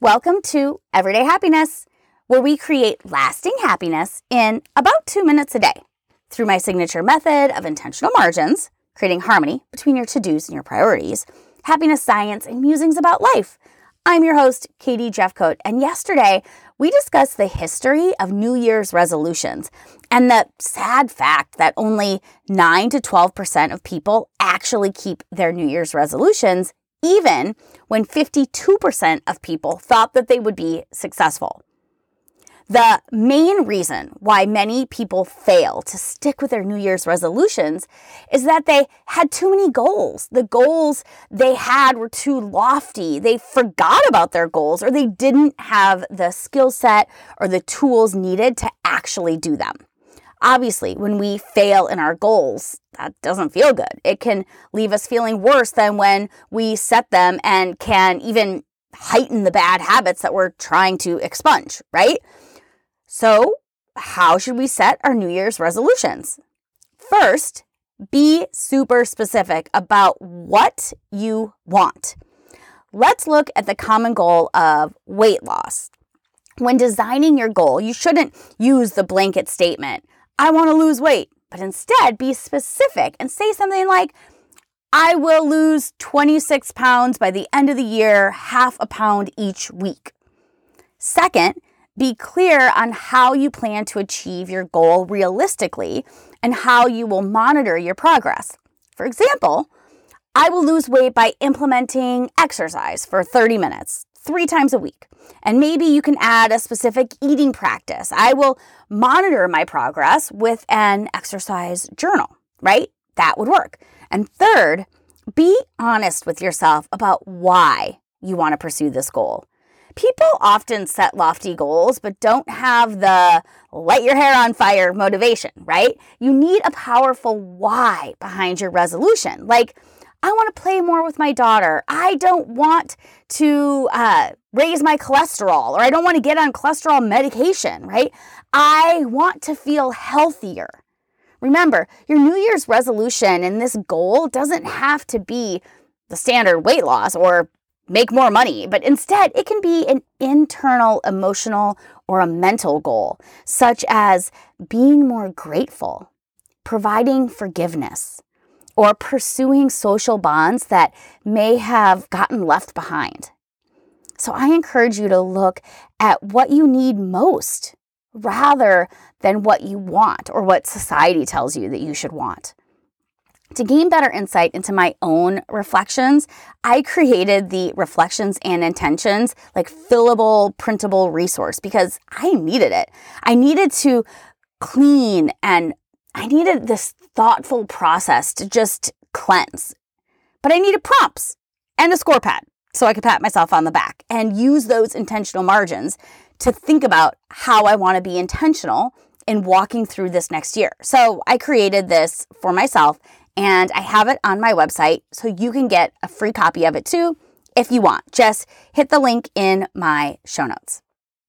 Welcome to Everyday Happiness, where we create lasting happiness in about two minutes a day through my signature method of intentional margins, creating harmony between your to dos and your priorities, happiness science, and musings about life. I'm your host, Katie Jefcoat, and yesterday we discussed the history of New Year's resolutions and the sad fact that only 9 to 12% of people actually keep their New Year's resolutions even when 52% of people thought that they would be successful. The main reason why many people fail to stick with their New Year's resolutions is that they had too many goals. The goals they had were too lofty. They forgot about their goals or they didn't have the skill set or the tools needed to actually do them. Obviously, when we fail in our goals, that doesn't feel good. It can leave us feeling worse than when we set them and can even heighten the bad habits that we're trying to expunge, right? So, how should we set our New Year's resolutions? First, be super specific about what you want. Let's look at the common goal of weight loss. When designing your goal, you shouldn't use the blanket statement I want to lose weight, but instead be specific and say something like, I will lose 26 pounds by the end of the year, half a pound each week. Second, be clear on how you plan to achieve your goal realistically and how you will monitor your progress. For example, I will lose weight by implementing exercise for 30 minutes three times a week. And maybe you can add a specific eating practice. I will monitor my progress with an exercise journal, right? That would work. And third, be honest with yourself about why you want to pursue this goal. People often set lofty goals, but don't have the light your hair on fire motivation, right? You need a powerful why behind your resolution. Like, I want to play more with my daughter. I don't want to uh, raise my cholesterol or I don't want to get on cholesterol medication, right? I want to feel healthier. Remember, your New Year's resolution and this goal doesn't have to be the standard weight loss or make more money, but instead it can be an internal, emotional, or a mental goal, such as being more grateful, providing forgiveness, or pursuing social bonds that may have gotten left behind. So I encourage you to look at what you need most rather than what you want or what society tells you that you should want. To gain better insight into my own reflections, I created the reflections and intentions, like fillable, printable resource because I needed it. I needed to clean and I needed this thoughtful process to just cleanse. But I needed prompts and a score pad so I could pat myself on the back and use those intentional margins to think about how I want to be intentional in walking through this next year. So I created this for myself and I have it on my website so you can get a free copy of it too if you want. Just hit the link in my show notes.